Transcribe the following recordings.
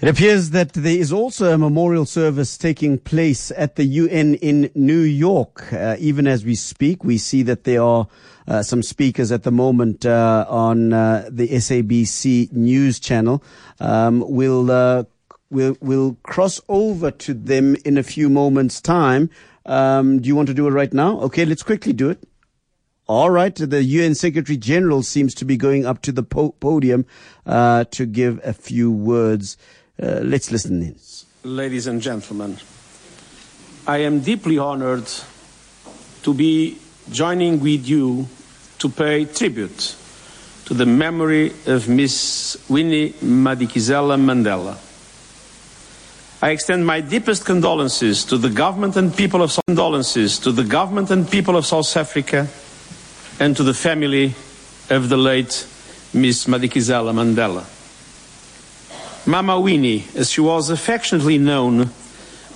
It appears that there is also a memorial service taking place at the UN in New York. Uh, even as we speak, we see that there are uh, some speakers at the moment uh, on uh, the SABC news channel. Um, we'll, uh, we'll, we'll cross over to them in a few moments' time. Um, do you want to do it right now? Okay, let's quickly do it. All right, the UN Secretary General seems to be going up to the po- podium uh, to give a few words. Uh, let's listen in. Ladies and gentlemen, I am deeply honored to be joining with you to pay tribute to the memory of Miss Winnie Madikizela Mandela. I extend my deepest condolences to the government and people of condolences to the government and people of South Africa and to the family of the late Miss Madikizela Mandela. Mama Winnie, as she was affectionately known,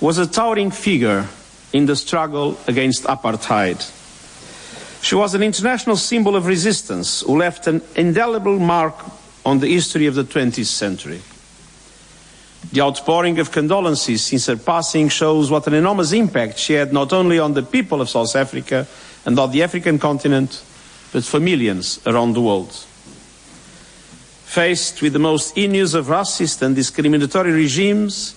was a towering figure in the struggle against apartheid. She was an international symbol of resistance who left an indelible mark on the history of the 20th century. The outpouring of condolences since her passing shows what an enormous impact she had not only on the people of South Africa and on the African continent, but for millions around the world. Faced with the most heinous of racist and discriminatory regimes,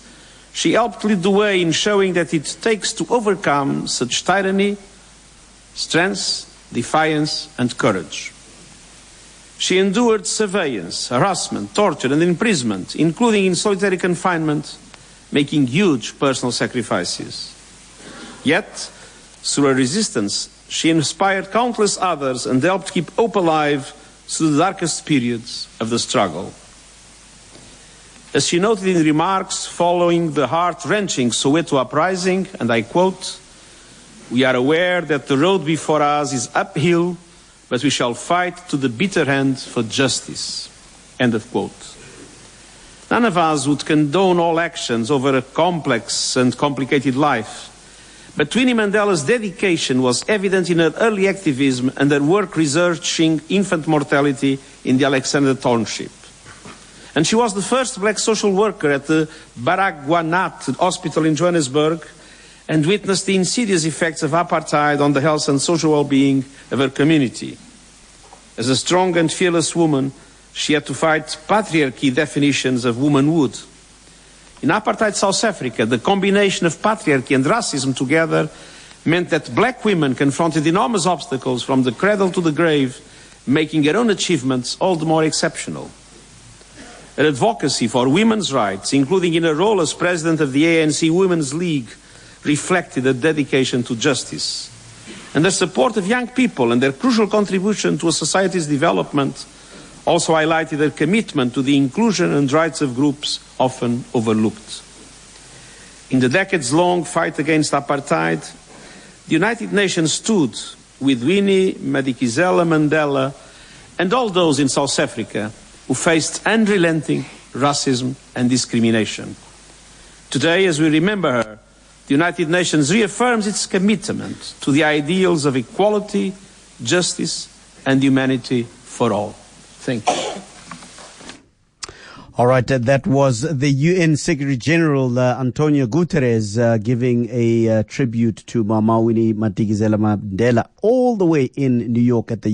she helped lead the way in showing that it takes to overcome such tyranny, strength, defiance, and courage. She endured surveillance, harassment, torture, and imprisonment, including in solitary confinement, making huge personal sacrifices. Yet, through her resistance, she inspired countless others and helped keep hope alive through the darkest periods of the struggle. As she noted in remarks following the heart wrenching Soweto uprising, and I quote, We are aware that the road before us is uphill, but we shall fight to the bitter end for justice. End of quote. None of us would condone all actions over a complex and complicated life. But Winnie Mandela's dedication was evident in her early activism and her work researching infant mortality in the Alexandra Township. And she was the first black social worker at the Baragwanath Hospital in Johannesburg and witnessed the insidious effects of apartheid on the health and social well-being of her community. As a strong and fearless woman, she had to fight patriarchy definitions of womanhood. In apartheid South Africa, the combination of patriarchy and racism together meant that black women confronted enormous obstacles from the cradle to the grave, making their own achievements all the more exceptional. Her advocacy for women's rights, including in her role as president of the ANC Women's League, reflected a dedication to justice. And the support of young people and their crucial contribution to a society's development also highlighted her commitment to the inclusion and rights of groups often overlooked. In the decades long fight against apartheid, the United Nations stood with Winnie Madikizela Mandela and all those in South Africa who faced unrelenting racism and discrimination. Today, as we remember her, the United Nations reaffirms its commitment to the ideals of equality, justice, and humanity for all. All right, uh, that was the UN Secretary General uh, Antonio Guterres uh, giving a uh, tribute to Mama Winnie Madikizela Mandela all the way in New York at the